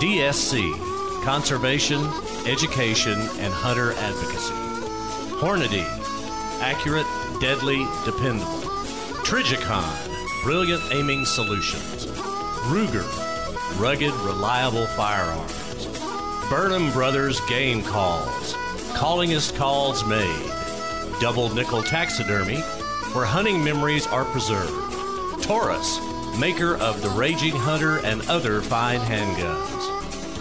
DSC Conservation, Education, and Hunter Advocacy. Hornady Accurate, Deadly, Dependable. Trijicon, Brilliant Aiming Solutions. Ruger Rugged, Reliable Firearms. Burnham Brothers Game Calls. Callingest calls made. Double Nickel Taxidermy, where hunting memories are preserved. Taurus, maker of the Raging Hunter and other fine handguns.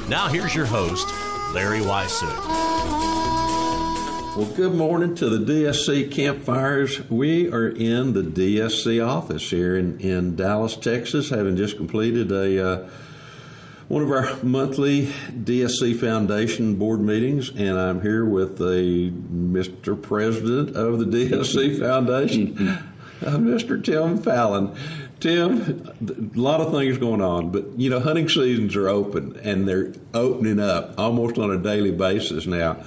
Now here's your host, Larry Weishuhn. Well, good morning to the DSC campfires. We are in the DSC office here in, in Dallas, Texas, having just completed a uh, one of our monthly DSC Foundation board meetings, and I'm here with the Mr. President of the DSC Foundation, Mr. Tim Fallon. Tim, a lot of things going on, but you know, hunting seasons are open and they're opening up almost on a daily basis now.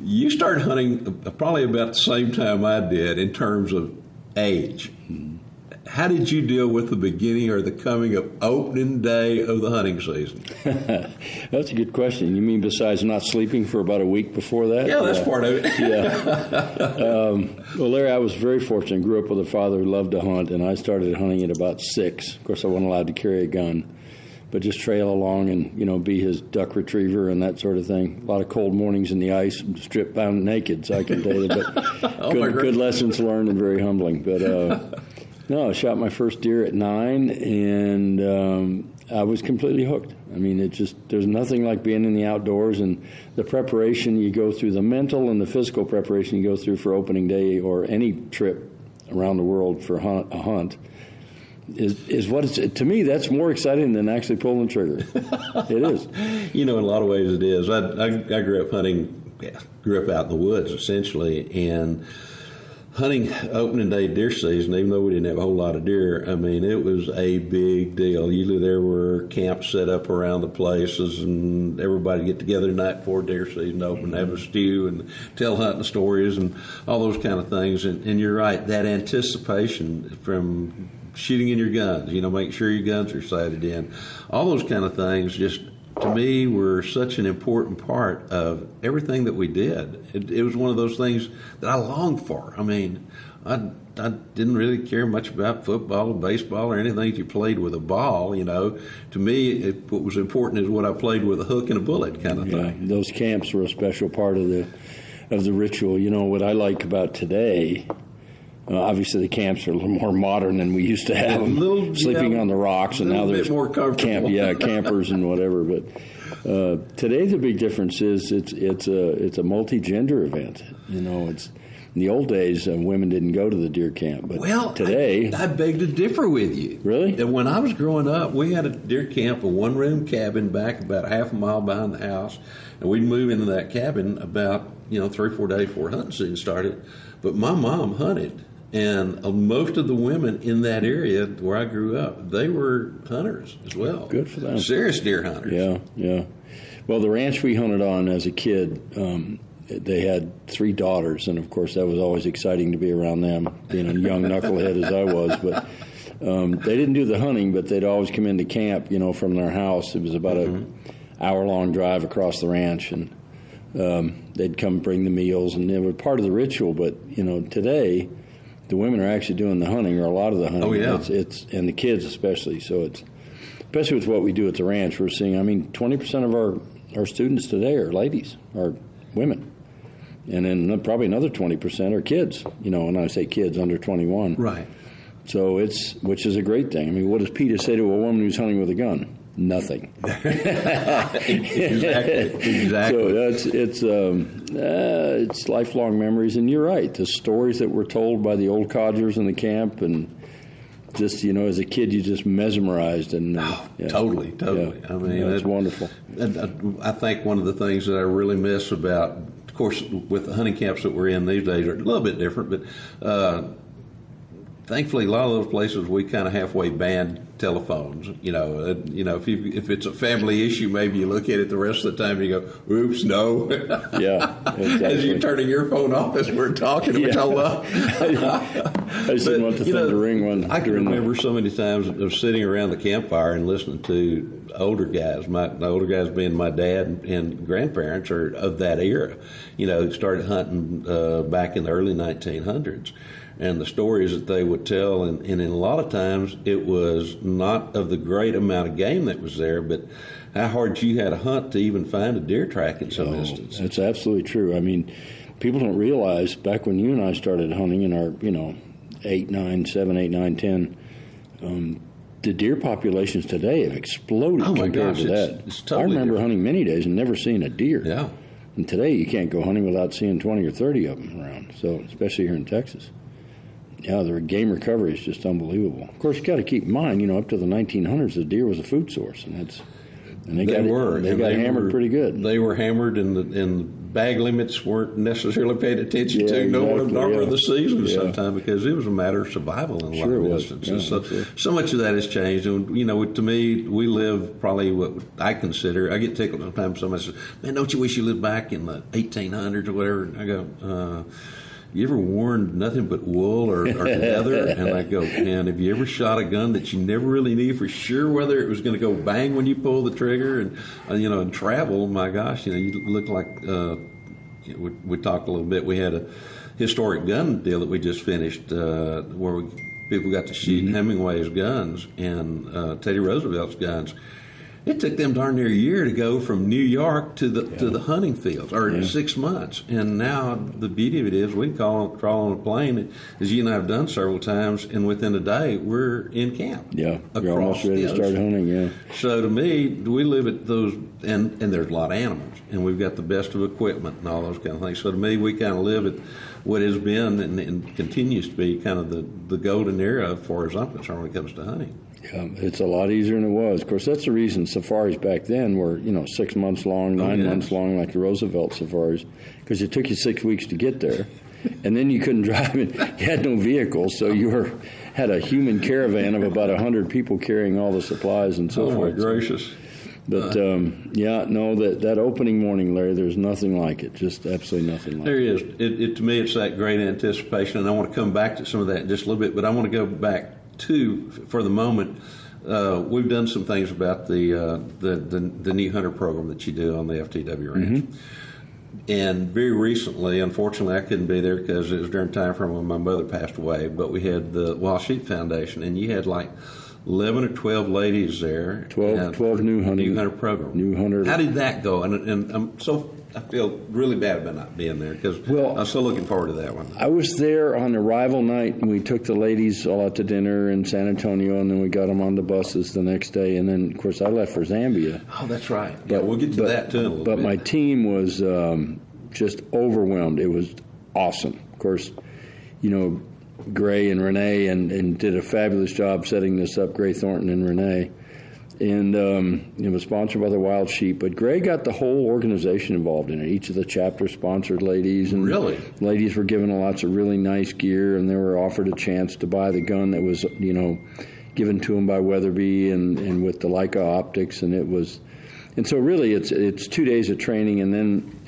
You started hunting probably about the same time I did in terms of age how did you deal with the beginning or the coming of opening day of the hunting season? that's a good question. You mean besides not sleeping for about a week before that? Yeah, that's uh, part of it. yeah. Um, well, Larry, I was very fortunate. Grew up with a father who loved to hunt, and I started hunting at about six. Of course, I wasn't allowed to carry a gun, but just trail along and you know be his duck retriever and that sort of thing. A lot of cold mornings in the ice, stripped down naked, so I can tell you. But oh good, good, lessons learned and very humbling. But. Uh, no, I shot my first deer at nine, and um, I was completely hooked. I mean, it just there's nothing like being in the outdoors and the preparation you go through, the mental and the physical preparation you go through for opening day or any trip around the world for hunt, a hunt. Is, is what it's to me that's more exciting than actually pulling the trigger. it is. You know, in a lot of ways, it is. I, I, I grew up hunting, yeah, grew up out in the woods essentially, and hunting opening day deer season, even though we didn't have a whole lot of deer, I mean, it was a big deal. Usually there were camps set up around the places, and everybody get together the night before deer season open, have a stew, and tell hunting stories, and all those kind of things. And, and you're right, that anticipation from shooting in your guns, you know, make sure your guns are sighted in, all those kind of things just to me were such an important part of everything that we did. It, it, was one of those things that I longed for. I mean, I, I didn't really care much about football or baseball or anything that you played with a ball. You know, to me, it, what was important is what I played with a hook and a bullet kind of yeah, thing. Those camps were a special part of the of the ritual. You know what I like about today uh, obviously, the camps are a little more modern than we used to have them, little, sleeping on the rocks, and now there's more camp, yeah, campers and whatever. But Uh, today, the big difference is it's it's a it's a multi gender event. You know, it's in the old days, uh, women didn't go to the deer camp, but Well, today, I, I beg to differ with you. Really? And when I was growing up, we had a deer camp, a one room cabin back about half a mile behind the house, and we'd move into that cabin about you know three or four days before hunting season started. But my mom hunted, and uh, most of the women in that area where I grew up, they were hunters as well. Good for them. Serious deer hunters. yeah, yeah. Well, the ranch we hunted on as a kid, um, they had three daughters, and of course that was always exciting to be around them, being a young knucklehead as I was. But um, they didn't do the hunting, but they'd always come into camp, you know, from their house. It was about an hour long drive across the ranch, and um, they'd come bring the meals, and it was part of the ritual. But you know, today the women are actually doing the hunting, or a lot of the hunting. Oh, yeah. it's, it's and the kids especially. So it's especially with what we do at the ranch. We're seeing. I mean, twenty percent of our our students today are ladies, are women, and then probably another twenty percent are kids. You know, and I say kids under twenty one. Right. So it's which is a great thing. I mean, what does Peter say to a woman who's hunting with a gun? Nothing. exactly. Exactly. So that's it's um, uh, it's lifelong memories, and you're right. The stories that were told by the old codgers in the camp, and just you know, as a kid, you just mesmerized, and uh, yeah. Totally, totally. Yeah. I mean, Yeah, it's it- wonderful. And I I think one of the things that I really miss about, of course, with the hunting camps that we're in these days are a little bit different, but uh, thankfully, a lot of those places we kind of halfway banned telephones. You know, uh, you know, if you, if it's a family issue, maybe you look at it the rest of the time and you go, "Oops, no." Yeah, As you're turning your phone off as we're talking, which I love. I just didn't want the you know, to ring when I can during the- remember so many times of sitting around the campfire and listening to older guys. My the older guys being my dad and, and grandparents are of that era. You know, started hunting uh, back in the early 1900s. And the stories that they would tell, and, and in a lot of times it was not of the great amount of game that was there, but how hard you had to hunt to even find a deer track in some Oh, instances. That's absolutely true. I mean, people don't realize back when you and I started hunting in our, you know, eight, nine, seven, eight, nine, ten, um, the deer populations today have exploded Oh, compared gosh, to it's- that. it's totally I remember different. hunting many days and never seeing a deer. Yeah. And today you can't go hunting without seeing 20 or 30 of them around, so especially here in Texas. Yeah, the game recovery is just unbelievable. Of course, you got to keep in mind, you know, up to the 1900s, the deer was a food source, and that's and they, They got were. they and got hammered were- pretty good. They were hammered, and the, and the bag limits weren't necessarily paid attention Yeah, to, nor, exactly, nor yeah. the seasons Yeah. sometimes, because it was a matter of survival in a Sure lot of instances. Yeah, so, absolutely. so much of that has changed, and you know, to me, we live probably what I consider. I get tickled sometimes. Somebody says, "Man, don't you wish you lived back in the 1800s or whatever?" And I go. Uh, you ever worn nothing but wool or, or leather? And I go, man, have you ever shot a gun that you never really knew for sure whether it was going to go bang when you pull the trigger and uh, you know and travel? My gosh, you know, you look like uh, we, we talked a little bit. We had a historic gun deal that we just finished uh, where we, people got to shoot Hemingway's guns and uh, Teddy Roosevelt's guns. It took them darn near a year to go from New York to the to the hunting fields, or six months. And now the beauty of it is we can call, crawl on a plane, as you and I have done several times, and within a day we're in camp. Yeah, you're almost ready to start hunting. Yeah, So to me, we live at those, and and there's a lot of animals, and we've got the best of equipment and all those kind of things. So to me, we kind of live at what has been and, and continues to be kind of the, the golden era, as far as I'm concerned, when it comes to hunting. Yeah, it's a lot easier than it was. Of course, that's the reason safaris back then were you know six months long, nine yes. months long, like the Roosevelt safaris, because it took you six weeks to get there, and then you couldn't drive it. you had no vehicle, so you were had a human caravan of about hundred people carrying all the supplies and so Oh my forth. gracious! But um, yeah, no, that that opening morning, Larry, there's nothing like it. Just absolutely nothing like There it. is. It, it to me, it's that great anticipation, and I want to come back to some of that in just a little bit. But I want to go back to, for the moment, uh, we've done some things about the, uh, the the the new hunter program that you do on the FTW ranch. And very recently, unfortunately, I couldn't be there because it was during time frame when my mother passed away. But we had the Wild Sheep Foundation, and you had like eleven or twelve ladies there. 12 12 new hunting- new hunter program. new hunter- How did that go? And, and I'm so I feel really bad about not being there because Well- I'm so looking forward to that one. I was there on arrival night, and we took the ladies all out to dinner in San Antonio, and then we got them on the buses the next day. And then, of course, I left for Zambia. Oh, that's right. yeah, we'll get to but, that too in a little But bit. my team was um, just overwhelmed. It was awesome. Of course, you know, Gray and Renee and, and did a fabulous job setting this up. Gray Thornton and Renee, and um, it was sponsored by the Wild Sheep. But Gray got the whole organization involved in it. Each of the chapters sponsored ladies, and Really? ladies were given lots of really nice gear, and they were offered a chance to buy the gun that was, you know, given to them by Weatherby and, and with the Leica optics, and it was. And so, really, it's it's two days of training, and then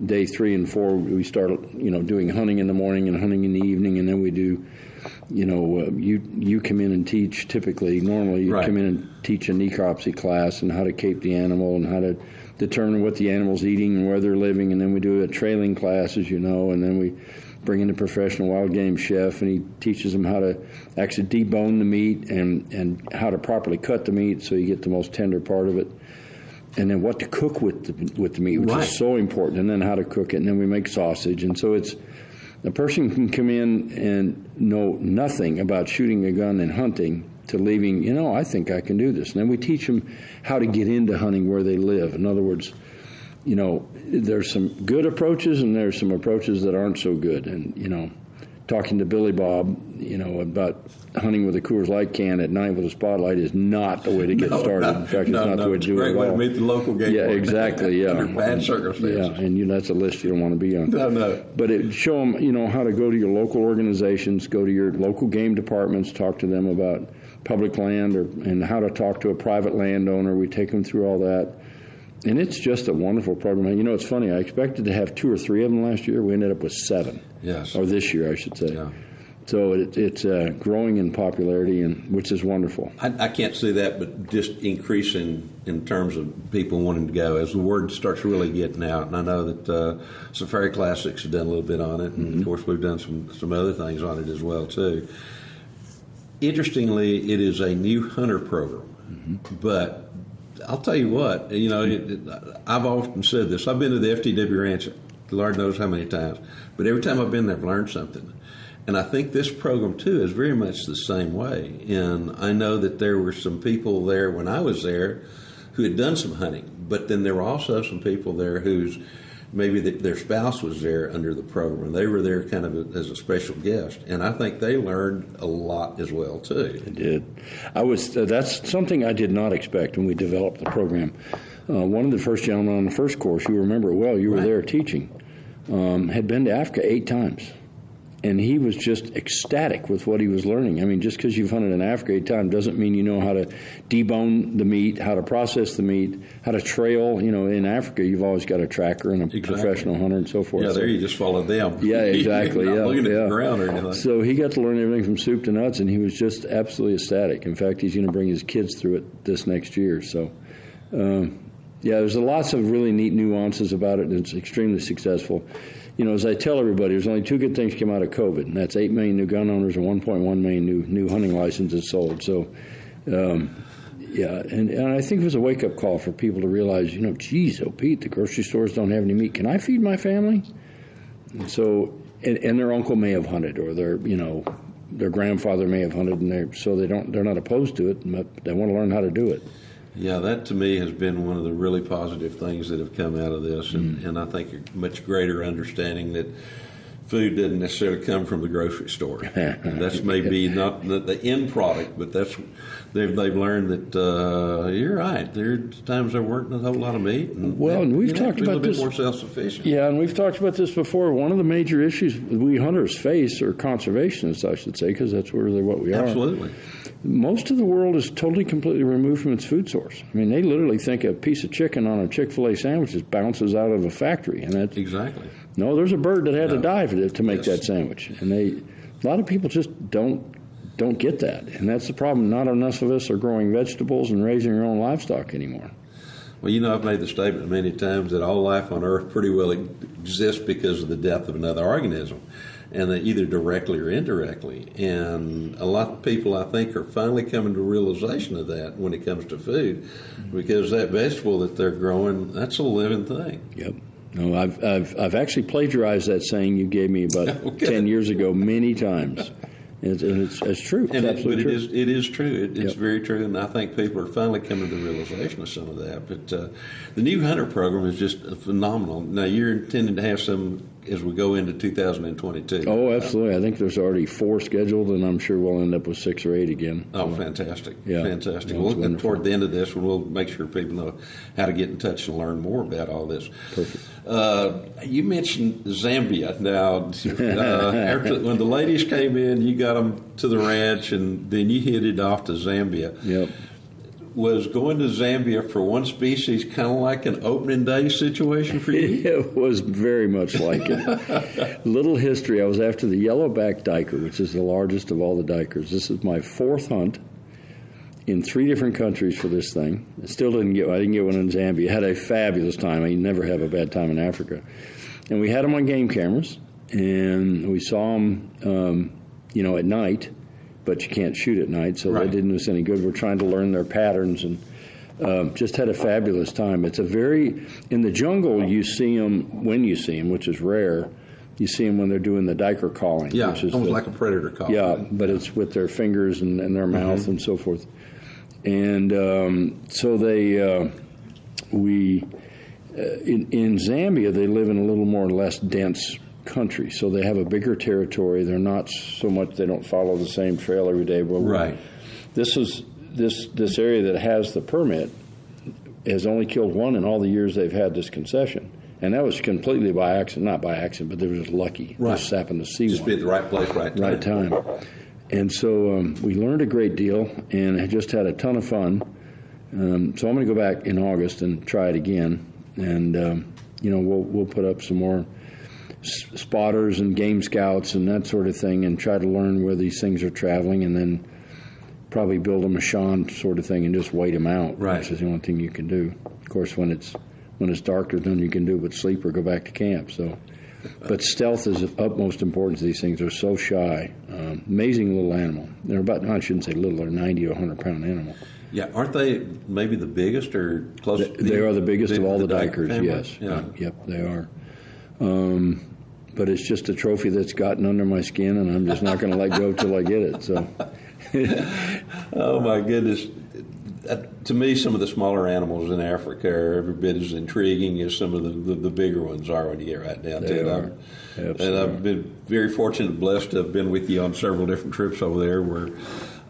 uh, day three and four we start, you know, doing hunting in the morning and hunting in the evening, and then we do, you know, uh, you you come in and teach. Typically, normally you Right. come in and teach a necropsy class and how to cape the animal and how to determine what the animal's eating and where they're living, and then we do a trailing class, as you know, and then we bring in a professional wild game chef, and he teaches them how to actually debone the meat and and how to properly cut the meat so you get the most tender part of it and then what to cook with the, with the meat, which Right. is so important, and then how to cook it, and then we make sausage, and so it's a person can come in and know nothing about shooting a gun and hunting to leaving. You know, I think I can do this, and then we teach them how to get into hunting where they live. In other words, you know, there's some good approaches and there's some approaches that aren't so good, and you know. Talking to Billy Bob, you know, about hunting with a Coors Light can at night with a spotlight is not the way to get No, started. no, In fact, it's not no, the way to do it great at way to meet the local game Yeah, exactly. Yeah, Under bad circumstances. Yeah, and you, that's a list you don't want to be on. No, no. But it show them, you know, how to go to your local organizations, go to your local game departments, talk to them about public land or and how to talk to a private landowner. We take them through all that. And it's just a wonderful program. You know, it's funny. I expected to have two or three of them last year. We ended up with seven. Yes. Or this year, I should say. Yeah. So it, it's uh, growing in popularity, and which is wonderful. I, I can't see that, but just increasing in terms of people wanting to go as the word starts really getting out. And I know that uh, Safari Classics have done a little bit on it, and of course we've done some some other things on it as well too. Interestingly, it is a new hunter program, but I'll tell you what, you know, it, it, I've often said this. I've been to the FTW ranch, Lord knows how many times, but every time I've been there, I've learned something. And I think this program too is very much the same way. And I know that there were some people there when I was there who had done some hunting, but then there were also some people there whose maybe the, their spouse was there under the program, and they were there kind of as a special guest. And I think they learned a lot as well too. I did. I was. Uh, that's something I did not expect when we developed the program. Uh, one of the first gentlemen on the first course, you remember it well. You were Right. there teaching. Um, had been to Africa eight times, and he was just ecstatic with what he was learning. I mean, just because you've hunted in Africa eight times doesn't mean you know how to debone the meat, how to process the meat, how to trail. You know, in Africa, you've always got a tracker and a Exactly. professional hunter and so forth. Yeah, there you just follow them. yeah, exactly. Yeah, looking yeah. at the ground or anything. So he got to learn everything from soup to nuts, and he was just absolutely ecstatic. In fact, he's going to bring his kids through it this next year. So, um, yeah, there's lots of really neat nuances about it, and it's extremely successful. You know, as I tell everybody, there's only two good things came out of COVID, and that's 8 million new gun owners and 1.1 million new new hunting licenses sold. So, um, yeah, and, and I think it was a wake up call for people to realize, you know, geez, oh Pete, the grocery stores don't have any meat. Can I feed my family? And so, and, and their uncle may have hunted, or their, you know, their grandfather may have hunted, and they so they don't, they're not opposed to it, but they want to learn how to do it. Yeah, that to me has been one of the really positive things that have come out of this, and, and I think a much greater understanding that food doesn't necessarily come from the grocery store. and that's maybe not the, the end product, but that's they've they've learned that uh, you're right. There's times there weren't a whole lot of meat. And Well, and we've talked about this- bit more self sufficient. Yeah, and we've talked about this before. One of the major issues we hunters face, or conservationists, I should say, because that's really what we are. Absolutely. Most of the world is totally, completely removed from its food source. I mean, they literally think a piece of chicken on a Chick Fil A sandwich just bounces out of a factory, and that's Exactly. No, there's a bird that had to No. die for, to make Yes. that sandwich, and they a lot of people just don't don't get that, and that's the problem. Not enough of us are growing vegetables and raising our own livestock anymore. Well, you know, I've made the statement many times that all life on Earth pretty well exists because of the death of another organism, and either directly or indirectly. And a lot of people, I think, are finally coming to realization of that when it comes to food, because that vegetable that they're growing, that's a living thing. Yep, No, I've, I've, I've actually plagiarized that saying you gave me about Okay. 10 years ago many times. It's, and it's, it's true. It's And it, but true. is it is true. It, it's Yep. very true, and I think people are finally coming to the realization of some of that. But uh, the new hunter program is just phenomenal. Now you're intending to have some as we go into 2022. Oh, absolutely. I think there's already four scheduled, and I'm sure we'll end up with six or eight again. Oh, fantastic! Yeah. fantastic. Well, it's toward the end of this, we'll make sure people know how to get in touch and learn more about all this. Perfect. Uh, you mentioned Zambia. Now, uh, after, when the ladies came in, you got them to the ranch, and then you headed off to Zambia. Yep. Was going to Zambia for one species kind of like an opening day situation for you? It was very much like it. Little history. I was after the yellowback duiker, which is the largest of all the duikers. This is my fourth hunt in three different countries for this thing. I still didn't get. I didn't get one in Zambia. Had a fabulous time. I never have a bad time in Africa. And we had them on game cameras, and we saw them, um, you know, at night. But you can't shoot at night, so Right. they didn't do us any good. We're trying to learn their patterns and um, just had a fabulous time. It's a very in the jungle. You see them when you see them, which is rare. You see them when they're doing the duiker calling. Yeah, which is almost the- like a predator call. yeah, but it's with their fingers and, and their mouth and so forth. And um, so they, uh, we, uh, in, in Zambia, they live in a little more or less dense country. So they have a bigger territory. They're not so much, they don't follow the same trail every day. But Right. This is, this, this area that has the permit has only killed one in all the years they've had this concession. And that was completely by accident, not by accident, but they were just lucky. Right. Just happened to see Just one be at the right place, right time. right time. And so um, we learned a great deal and I just had a ton of fun. Um, so I'm going to go back in August and try it again. And, um, you know, we'll, we'll put up some more spotters and game scouts and that sort of thing and try to learn where these things are traveling and then probably build a machan sort of thing and just wait them out, Right. which is the only thing you can do. Of course, when it's when it's dark, there's nothing you can do but sleep or go back to camp. So, but stealth is of utmost importance. These things are so shy. Um, amazing little animal. They're about I shouldn't say little. They're 90 or 100 pound animal. Yeah, aren't they maybe the biggest or close? They are the biggest of all the duiker duikers. family? Yes. Yeah. Yep. They are. Um, but it's just a trophy that's gotten under my skin, and I'm just not going to let go till I get it. So. Oh my goodness. Uh, to me, some of the smaller animals in Africa are every bit as intriguing as some of the, the, the bigger ones are when you get right down to it. And I've been very fortunate and blessed to have been with you on several different trips over there where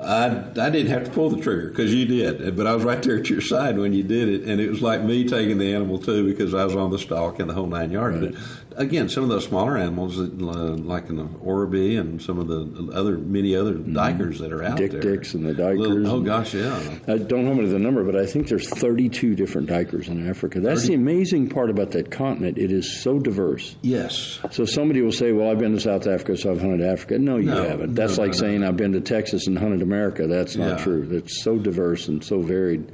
I, I didn't have to pull the trigger because you did, but I was right there at your side when you did it, and it was like me taking the animal too because I was on the stalk and the whole nine yards. Right. But again, some of those smaller animals, that, uh, like in the Oribi and some of the other many other duikers that are out Dick there, Dicks and the duikers Little- oh gosh, yeah. I don't know the number, but I think there's 32 different duikers in Africa. That's the amazing part about that continent. It is so diverse. Yes. So somebody will say, "Well, I've been to South Africa, so I've hunted Africa." No, you No, haven't. That's no, like no. saying I've been to Texas and hunted America. That's not Yeah. true. It's so diverse and so varied.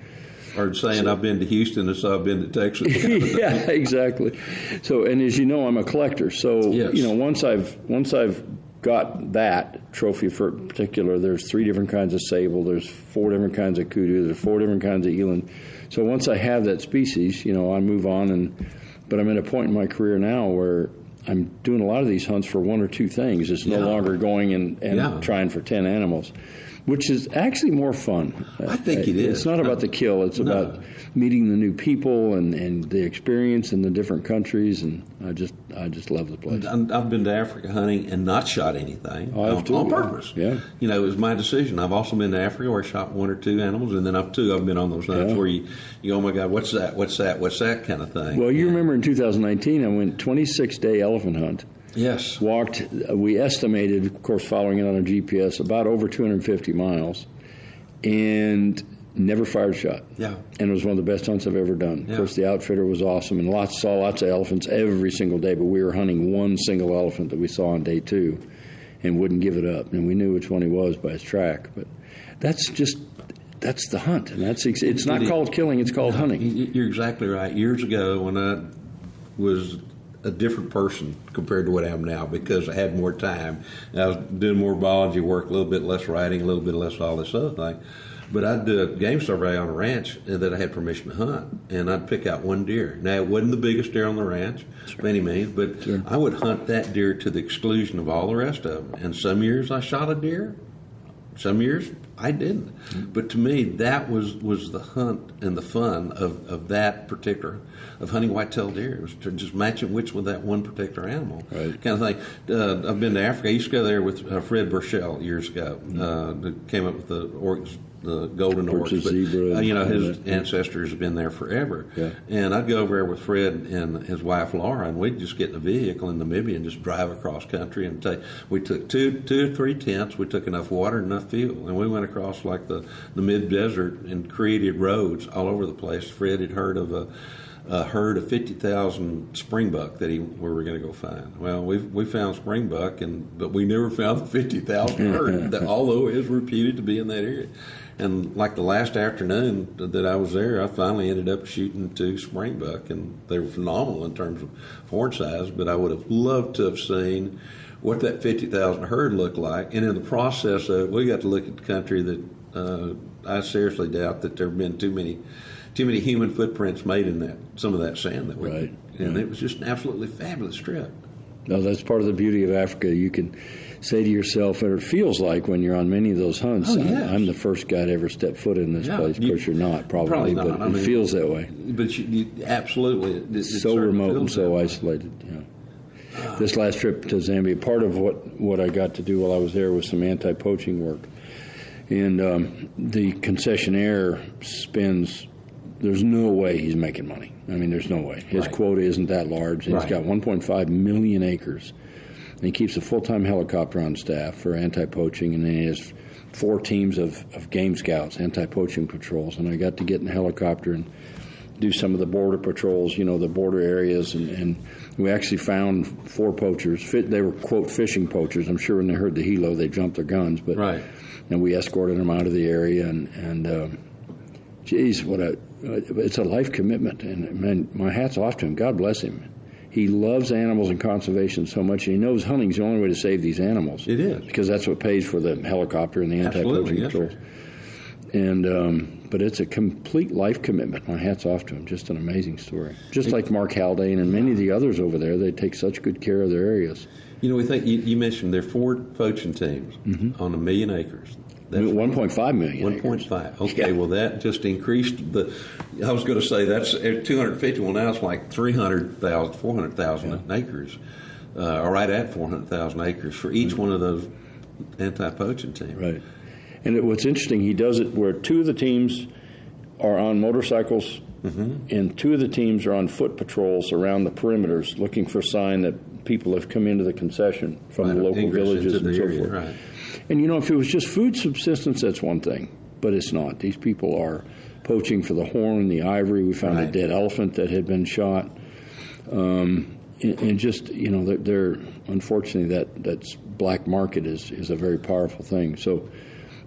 Or saying I've been to Houston and so I've been to Texas. yeah, exactly. So, and as you know, I'm a collector. So, Yes. you know, once I've once I've got that trophy for particular, there's three different kinds of sable. There's four different kinds of kudu. There's four different kinds of eland. So once I have that species, you know, I move on. And but I'm at a point in my career now where I'm doing a lot of these hunts for one or two things. It's no Yeah. longer going and, and Yeah. trying for ten animals. Which is actually more fun. I think it uh, is. It's not about the kill. It's No. about meeting the new people and, and the experience in the different countries, and I just I just love the place. I've been to Africa hunting and not shot anything Oh, on, on purpose. Yeah. you know, it was my decision. I've also been to Africa where I shot one or two animals, and then I've two. I've been on those hunts Yeah. where you, you go, oh my god, what's that? What's that? What's that kind of thing? Well, you remember in 2019, I went 26 day elephant hunt. Yes, Walked, we estimated, of course, following it on a GPS, about over 250 miles, and never fired a shot. Yeah. and it was one of the best hunts I've ever done. Yeah. Of course, the outfitter was awesome, and lots saw lots of elephants every single day. But we were hunting one single elephant that we saw on day two, and wouldn't give it up. And we knew which one he was by his track. But that's just that's the hunt, and that's it's not called killing; it's called hunting. You're exactly right. Years ago, when I was a different person compared to what I am now, because I had more time, I was doing more biology work, a little bit less writing, a little bit less all this other thing. But I'd do a game survey on a ranch that I had permission to hunt, and I'd pick out one deer. Now it wasn't the biggest deer on the ranch by any means, but Sure. I would hunt that deer to the exclusion of all the rest of them. And some years I shot a deer, some years I didn't. But to me, that was, was the hunt and the fun of, of that particular of hunting whitetail deer. It was to just match it which with that one particular animal, Right. kind of thing. Uh, I've been to Africa. I used to go there with uh, Fred Burchell years ago. Uh, that came up with the the golden orcs. But, zebra uh, you know, his that, ancestors have been there forever. Yeah. And I'd go over there with Fred and his wife Laura, and we'd just get in a vehicle in Namibia and just drive across country and take. We took two, two or three tents. We took enough water and enough fuel, and we went across like the the mid desert and created roads all over the place. Fred had heard of a. A herd of fifty thousand springbuck that he we were going to go find. Well, we we found springbuck, and but we never found the fifty thousand herd. that, although it was reputed to be in that area, and like the last afternoon that I was there, I finally ended up shooting two springbuck, and they were phenomenal in terms of horn size. But I would have loved to have seen what that fifty thousand herd looked like, and in the process of it, we got to look at the country that uh, I seriously doubt that there have been too many. Too many human footprints made in that some of that sand that we, Right, and right. it was just an absolutely fabulous trip. No, that's part of the beauty of Africa. You can say to yourself, or it feels like when you're on many of those hunts, Oh, I'm- yes. I'm the first guy to ever step foot in this Yeah, place. Of you- course, you're not, probably, probably but not. I it mean- feels that way. But you, you, absolutely, it, it so remote and so isolated. Yeah. This last trip to Zambia, part of what, what I got to do while I was there was some anti-poaching work, and um, the concessionaire spends. There's no way he's making money. I mean, there's no way. His Right. quota isn't that large. He's Right. got 1.5 million acres, and he keeps a full-time helicopter on staff for anti-poaching, and then he has four teams of, of game scouts, anti-poaching patrols. And I got to get in the helicopter and do some of the border patrols, you know, the border areas, and, and we actually found four poachers. They were quote fishing poachers. I'm sure when they heard the helo, they jumped their guns, but Right. and we escorted them out of the area, and and um, geez, what a it's a life commitment, and man, my hat's off to him. God bless him. He loves animals and conservation so much, and he knows hunting's the only way to save these animals. It is. because that's what pays for the helicopter and the anti-poaching yes, patrols. And um, but it's a complete life commitment. My hat's off to him. Just an amazing story. Just like Mark Haldane and many of the others over there, they take such good care of their areas. You know, we think you, you mentioned there are four poaching teams on a million acres. That's 1.5 million. One point five. Okay, Yeah. well that just increased the. I was going to say that's two hundred fifty. Well, now it's like 300,000, 400,000 acres, uh, or right at four hundred thousand acres for each one of those anti-poaching teams. Right. And it, what's interesting, he does it where two of the teams are on motorcycles, and two of the teams are on foot patrols around the perimeters, looking for sign that people have come into the concession from Right, the local villages and so area, forth. right. And you know, if it was just food subsistence, that's one thing, but it's not. These people are poaching for the horn, the ivory. We found a dead elephant that had been shot. Um, and, and just you know, they're, they're unfortunately that that's black market is is a very powerful thing. So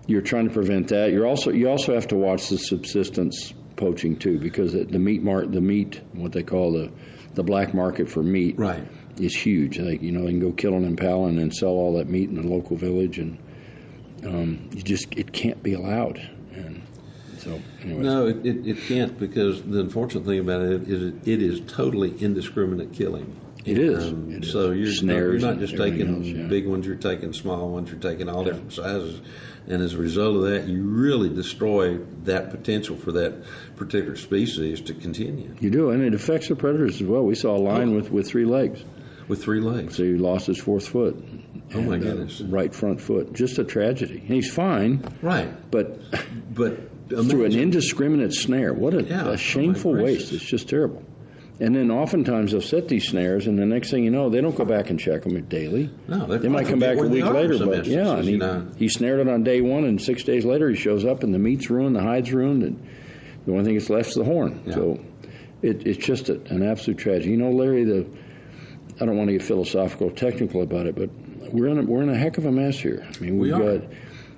you're trying to prevent that. You're also you also have to watch the subsistence poaching too, because the meat mar- the meat what they call the the black market for meat Right. Is huge. Like you know, they can go kill an impala and then sell all that meat in the local village, and um, you just it can't be allowed. And so, anyways, No, it, it, it can't because the unfortunate thing about it is it, it is totally indiscriminate killing. It is. Um, It is. so you're, you're not just taking else, yeah. big ones, you're taking small ones, you're taking all different sizes. And as a result of that, you really destroy that potential for that particular species to continue you do, and it affects the predators as well. We saw a lion with, with three legs, with three legs. so he lost his fourth foot. Oh, my uh, goodness. right front foot, just a tragedy. And he's fine, Right. but But through an indiscriminate snare. What a, Yeah, oh a shameful gracious. waste. It's just terrible. And then oftentimes they'll set these snares, and the next thing you know, they don't go back and check them daily. No, they they might come back a week later. But yeah, and he, you know. he snared it on day one, and six days later he shows up, and the meat's ruined, the hide's ruined, and the only thing that's left is the horn. Yeah. So it, it's just a, an absolute tragedy. You know, Larry, the I don't want to get philosophical, technical about it, but we're in a, we're in a heck of a mess here. I mean, We we've are. got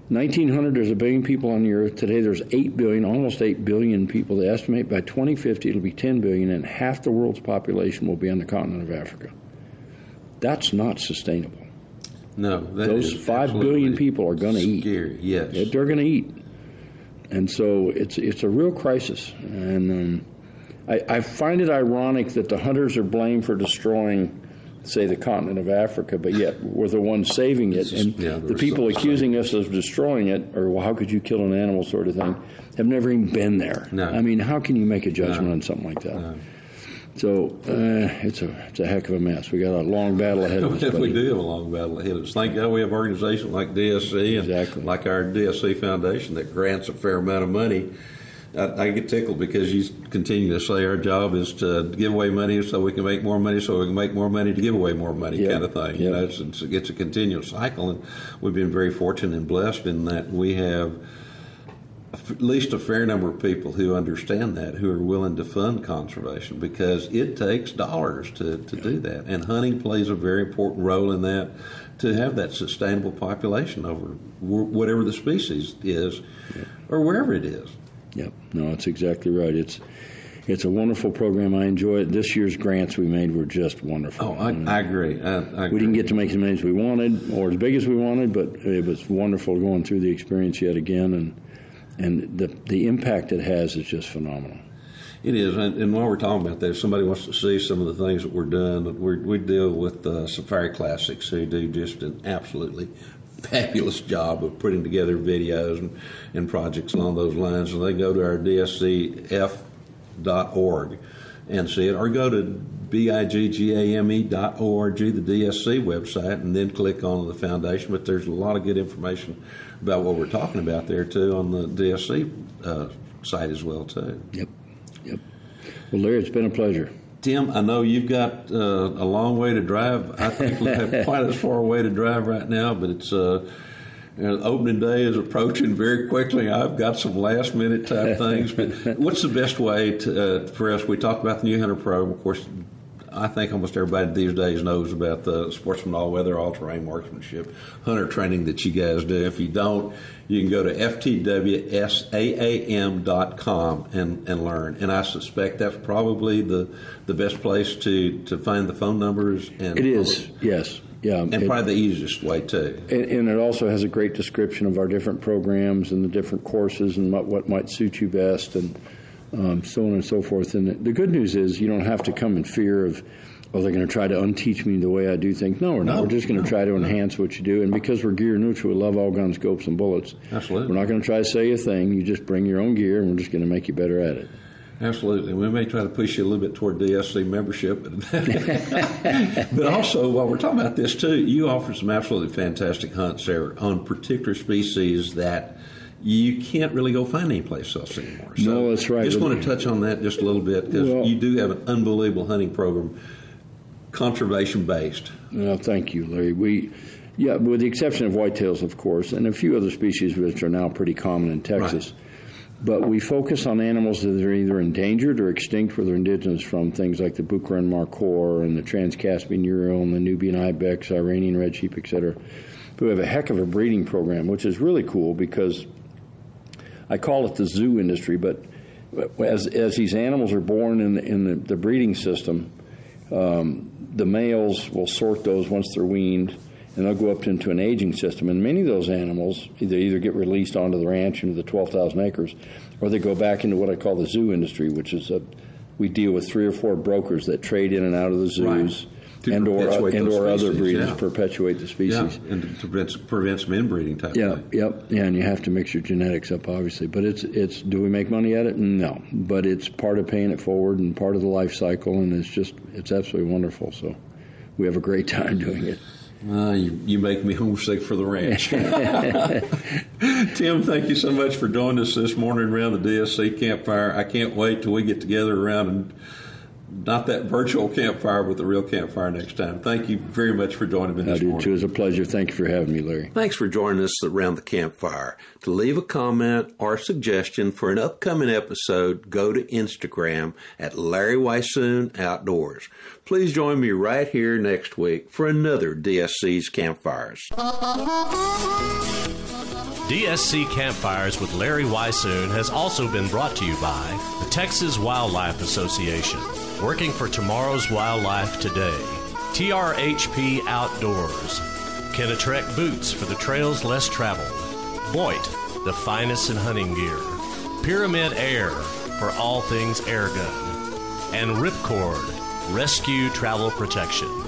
1900. There's a billion people on the earth today. There's 8 billion, almost 8 billion people. They estimate by 2050 it'll be 10 billion, and half the world's population will be on the continent of Africa. That's not sustainable. no, Those five people are gonna eat. Yes. They're going to eat. and so it's it's a real crisis. And um, I, I find it ironic that the hunters are blamed for destroying say the continent of Africa, but yet we're the ones saving it. And yeah, the people accusing us of destroying it, or well, how could you kill an animal, sort of thing, have never even been there. No. I mean, how can you make a judgment on something like that? So uh, it's a it's a heck of a mess. We got a long battle ahead of us. we do have a long battle ahead of us. Thank God we have organizations like DSC and like our DSC Foundation that grants a fair amount of money. I, I get tickled because you continue to say our job is to give away money so we can make more money, so we can make more money to give away more money, Yeah. kind of thing. You know, it's, it's, it's a continual cycle, and we've been very fortunate and blessed in that we have at least a fair number of people who understand that, who are willing to fund conservation because it takes dollars to, to do that. And hunting plays a very important role in that to have that sustainable population over whatever the species is or wherever it is. No, that's exactly right. It's it's a wonderful program. I enjoy it. This year's grants we made were just wonderful. Oh, I, I agree. I, I we didn't get to make as many as we wanted or as big as we wanted, but it was wonderful going through the experience yet again, and and the the impact it has is just phenomenal. It is, and, and while we're talking about that, if somebody wants to see some of the things that we're doing, we're, we deal with uh, Safari Classics, who do just an absolutely fabulous job of putting together videos and, and projects along those lines. And they go to our dscf.org and see it, or go to biggame E dot org, the DSC website, and then click on the foundation. But there's a lot of good information about what we're talking about there too on the DSC uh, site as well too. Yep. Yep. Well, Larry, it's been a pleasure. Tim, I know you've got uh, a long way to drive. I think we have quite as far a way to drive right now, but it's uh, opening day is approaching very quickly. I've got some last minute type things, but what's the best way to, uh, for us? We talked about the new hunter program, of course. I think almost everybody these days knows about the sportsman all weather, all terrain marksmanship, hunter training that you guys do. If you don't, you can go to ftwsaam.com and, and learn. And I suspect that's probably the, the best place to, to find the phone numbers. And It is, yes. Yeah. And It- probably the easiest way, too. And, and it also has a great description of our different programs and the different courses and what, what might suit you best and um, so on and so forth. And the, the good news is you don't have to come in fear of, oh, they're going to try to unteach me the way I do things. No, we're not. No, we're just going to no, try to no. enhance what you do. And because we're gear neutral, we love all guns, scopes, and bullets. Absolutely. We're not going to try to say a thing. You just bring your own gear, and we're just going to make you better at it. Absolutely. We may try to push you a little bit toward DSC membership. But, but also, while we're talking about this, too, you offer some absolutely fantastic hunts there on particular species that you can't really go find anyplace else anymore. So No, that's right. Just want to touch on that just a little bit because Well- you do have an unbelievable hunting program, conservation based. Well, thank you, Larry. We, yeah, with the exception of whitetails, of course, and a few other species which are now pretty common in Texas. But we focus on animals that are either endangered or extinct where they're indigenous from, things like the Bucharan markhor and the Trans-Caspian urial and the Nubian ibex, Iranian red sheep, etc. But we have a heck of a breeding program, which is really cool because I call it the zoo industry, but as, as these animals are born in, the, in the, the breeding system, um, the males will sort those once they're weaned, and they'll go up into an aging system. And many of those animals either either get released onto the ranch into the 12,000 acres, or they go back into what I call the zoo industry, which is a we deal with three or four brokers that trade in and out of the zoos, Right. To and or and or other breeders yeah. perpetuate the species. Yeah, and to prevent, prevent some inbreeding type Yeah, thing. yep, yeah, and you have to mix your genetics up, obviously. But it's it's. Do we make money at it? No, but it's part of paying it forward and part of the life cycle, and it's just it's absolutely wonderful. So we have a great time doing it. Uh, you, you make me homesick for the ranch. Tim, thank you so much for joining us this morning around the DSC campfire. I can't wait till we get together around and not that virtual campfire, but the real campfire next time. Thank you very much for joining me I this do morning. too. It's a pleasure. Thank you for having me, Larry. Thanks for joining us around the campfire. To leave a comment or suggestion for an upcoming episode, go to Instagram at Larry Weishuhn Outdoors. Please join me right here next week for another DSC's Campfires. DSC Campfires with Larry Weishuhn has also been brought to you by the Texas Wildlife Association, working for tomorrow's wildlife today. TRHP Outdoors, Kenetrek Boots for the trails less traveled. Boyd, the finest in hunting gear. Pyramid Air for all things air gun, and Ripcord Rescue Travel Protection.